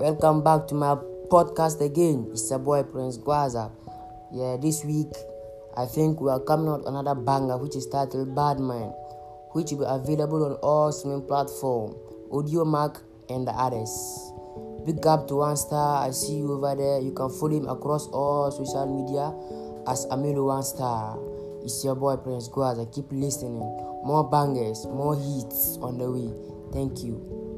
Welcome back to my podcast again. It's your boy Prince Guaza. Yeah, this week I think we are coming out another banger which is titled Bad Man, which will be available on all streaming platforms, Audiomack and the others. Big up to One Star. I see you over there. You can follow him across all social media as Amilo One Star. It's your boy Prince Guaza. Keep listening. More bangers, more hits on the way. Thank you.